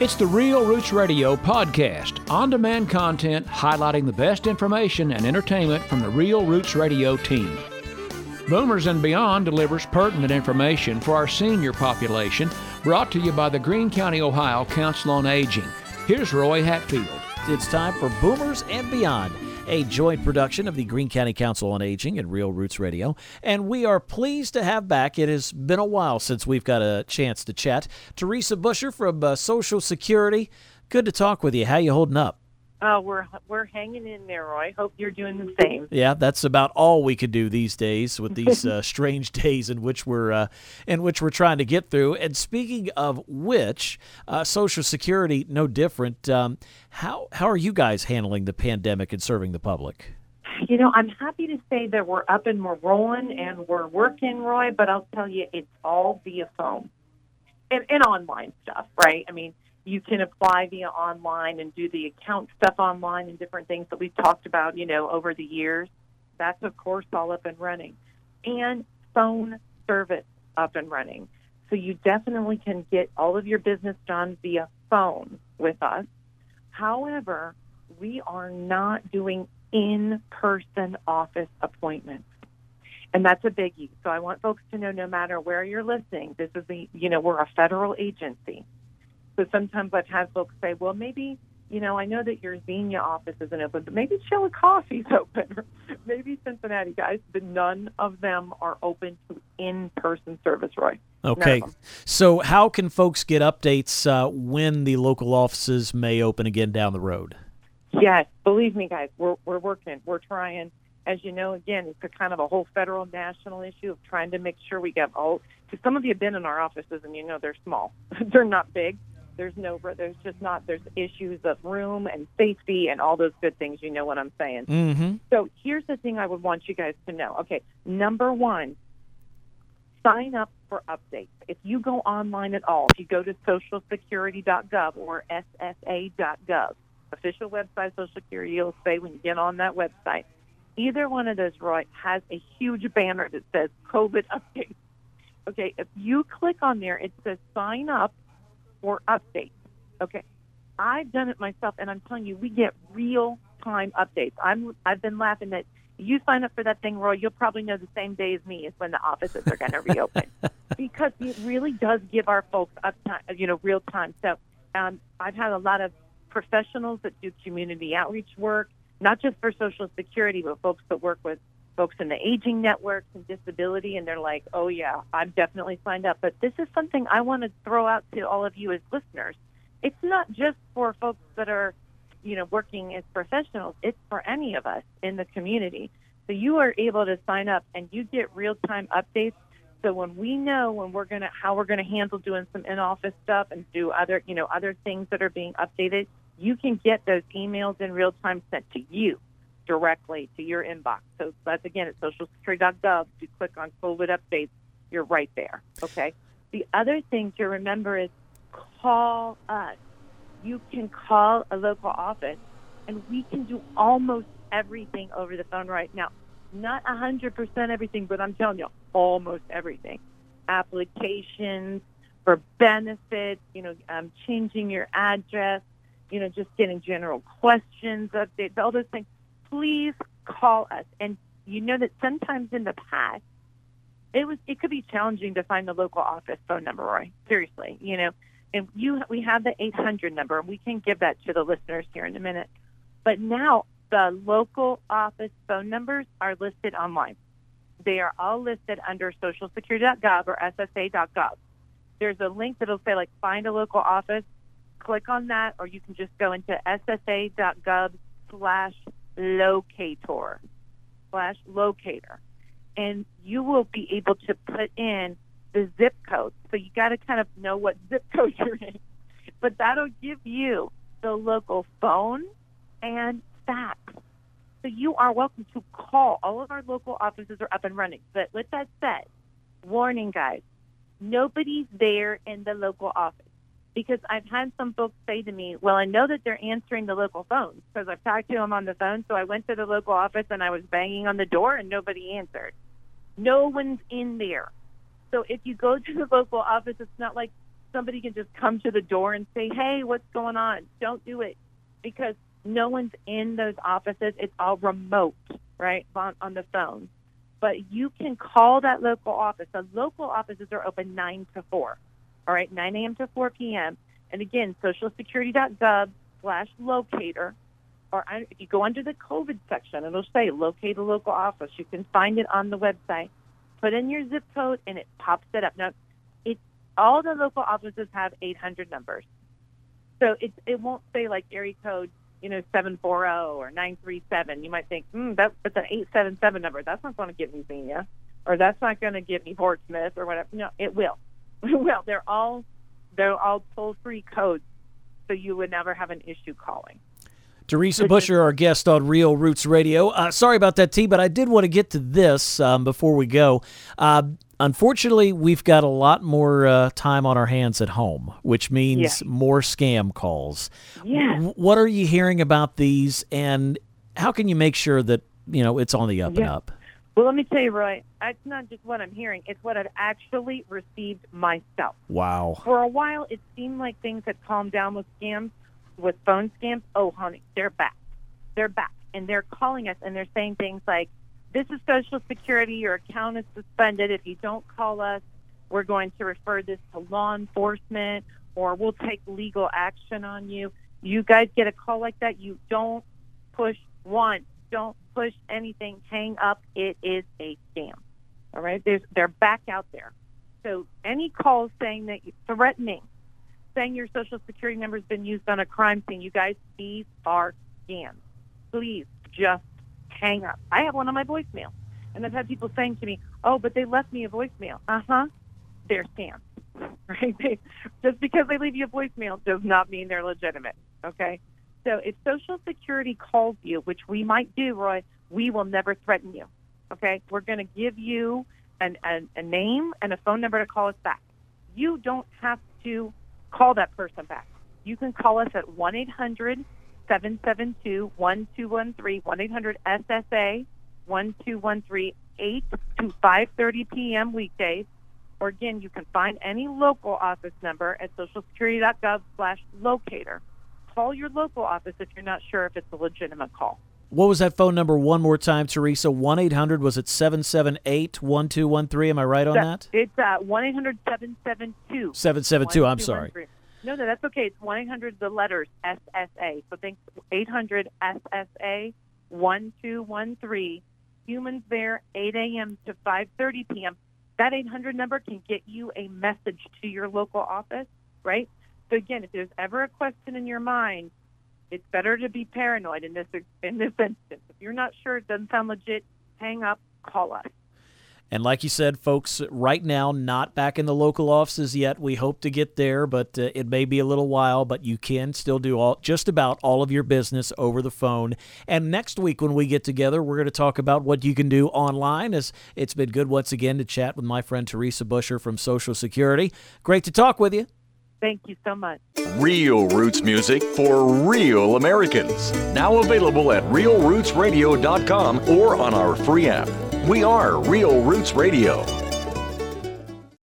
It's the Real Roots Radio podcast, on demand content highlighting the best information and entertainment from the Real Roots Radio team. Boomers and Beyond delivers pertinent information for our senior population, brought to you by the Greene County, Ohio Council on Aging. Here's Roy Hatfield. It's time for Boomers and Beyond a joint production of the Greene County Council on Aging and Real Roots Radio. And we are pleased to have back, it has been a while since we've got a chance to chat, Teresa Busher from uh, Social Security. Good to talk with you. How you holding up? Uh, we're we're hanging in there, Roy. Hope you're doing the same. Yeah, that's about all we could do these days with these uh, strange days in which we're uh, in which we're trying to get through. And speaking of which, uh, Social Security no different. Um, how how are you guys handling the pandemic and serving the public? You know, I'm happy to say that we're up and we're rolling and we're working, Roy. But I'll tell you, it's all via phone and, and online stuff, right? I mean you can apply via online and do the account stuff online and different things that we've talked about, you know, over the years. That's of course all up and running. And phone service up and running. So you definitely can get all of your business done via phone with us. However, we are not doing in person office appointments. And that's a biggie. So I want folks to know no matter where you're listening, this is the, you know, we're a federal agency. So sometimes I've had folks say, well, maybe, you know, I know that your Xenia office isn't open, but maybe Chillicothe's open, or maybe Cincinnati, guys. But none of them are open to in-person service, Roy. Okay. So how can folks get updates uh, when the local offices may open again down the road? Yes, believe me, guys, we're we're working, we're trying. As you know, again, it's a kind of a whole federal national issue of trying to make sure we get all. Because some of you have been in our offices, and you know they're small, they're not big. There's no, there's just not, there's issues of room and safety and all those good things. You know what I'm saying? Mm-hmm. So here's the thing I would want you guys to know. Okay, number one, sign up for updates. If you go online at all, if you go to socialsecurity.gov or ssa.gov, official website Social Security, you'll say when you get on that website, either one of those, Roy, has a huge banner that says COVID updates. Okay, if you click on there, it says sign up for updates. Okay, I've done it myself, and I'm telling you, we get real time updates. I'm I've been laughing that you sign up for that thing, Roy. You'll probably know the same day as me is when the offices are going to reopen because it really does give our folks up time, you know, real time. So um, I've had a lot of professionals that do community outreach work, not just for Social Security, but folks that work with folks in the aging networks and disability, and they're like, oh, yeah, I'm definitely signed up. But this is something I want to throw out to all of you as listeners. It's not just for folks that are, you know, working as professionals. It's for any of us in the community. So you are able to sign up and you get real time updates. So when we know when we're gonna how we're gonna handle doing some in office stuff and do other you know other things that are being updated, you can get those emails in real time sent to you directly to your inbox. So that's again at socialsecurity.gov. You click on COVID updates, you're right there. Okay. The other thing to remember is call us. You can call a local office, and we can do almost everything over the phone right now. Not 100% everything, but I'm telling you, almost everything. Applications for benefits, you know, um, changing your address, you know, just getting general questions, updates, all those things please call us. And you know that sometimes in the past, it was it could be challenging to find the local office phone number, Roy. Seriously, you know. And you we have the 800 number, and we can give that to the listeners here in a minute. But now the local office phone numbers are listed online. They are all listed under socialsecurity.gov or ssa.gov. There's a link that'll say like find a local office. Click on that, or you can just go into ssa.gov slash locator slash locator. And you will be able to put in the zip code. So you got to kind of know what zip code you're in. But that'll give you the local phone and fax. So you are welcome to call. All of our local offices are up and running. But with that said, warning guys, nobody's there in the local office because I've had some folks say to me, "Well, I know that they're answering the local phones because I've talked to them on the phone. So I went to the local office and I was banging on the door and nobody answered. No one's in there. So if you go to the local office, it's not like somebody can just come to the door and say, "Hey, what's going on?" Don't do it because no one's in those offices. It's all remote, right, on, on the phone. But you can call that local office. The local offices are open 9 to 4, all right, 9 a.m. to 4 p.m. And again, socialsecurity.gov slash locator, or if you go under the COVID section, it'll say locate a local office. You can find it on the website. Put in your zip code, and it pops it up. Now, it all the local offices have 800 numbers, so it it won't say like area code you know, 740 or 937, you might think, hmm, that, that's an 877 number. That's not going to get me Xenia, or that's not going to get me Portsmouth or whatever. No, it will. well, they're all they're all toll free codes, so you would never have an issue calling. Teresa Busher, our guest on Real Roots Radio. Uh, sorry about that, T, but I did want to get to this um, before we go. Uh, unfortunately, we've got a lot more uh, time on our hands at home, which means more scam calls. Yeah. W- what are you hearing about these, and how can you make sure that you know it's on the up and up? Well, let me tell you, Roy, it's not just what I'm hearing, it's what I've actually received myself. Wow. For a while, it seemed like things had calmed down with scams with phone scams, oh, honey, they're back. They're back. And they're calling us and they're saying things like, this is Social Security. Your account is suspended. If you don't call us, we're going to refer this to law enforcement or we'll take legal action on you. You guys get a call like that, you don't push one. Don't push anything. Hang up. It is a scam. All right? There's, they're back out there. So any calls saying that threatening saying your social security number has been used on a crime scene. You guys, these are scams. Please just hang up. I have one on my voicemail. And I've had people saying to me, oh, but they left me a voicemail. Uh huh. They're scams. Right? They, just because they leave you a voicemail does not mean they're legitimate. Okay? So if Social Security calls you, which we might do, Roy, we will never threaten you. Okay? We're going to give you an, an, a name and a phone number to call us back. You don't have to call that person back. You can call us at 1 800 772 1213, 1 800 SSA 1213, 8 to 5.30 p.m. weekdays. Or again, you can find any local office number at socialsecurity.gov slash locator. Call your local office if you're not sure if it's a legitimate call. What was that phone number one more time, Teresa? 1 800, was it 778 1213? Am I right on that? It's uh, 1 800 772 772, I'm sorry. No, no, that's okay. It's 1 800, the letters SSA. So think 800 SSA 1213. Humans there, 8 a.m. to 5.30 p.m. That 800 number can get you a message to your local office, right? Again, if there's ever a question in your mind, it's better to be paranoid in this in this instance. If you're not sure, it doesn't sound legit, hang up, call us. And like you said, folks, right now, not back in the local offices yet. We hope to get there, but uh, it may be a little while. But you can still do all just about all of your business over the phone. And next week, when we get together, we're going to talk about what you can do online. As it's been good once again to chat with my friend Teresa Busher from Social Security. Great to talk with you. Thank you so much. Real Roots music for real Americans. Now available at realrootsradio.com or on our free app. We are Real Roots Radio.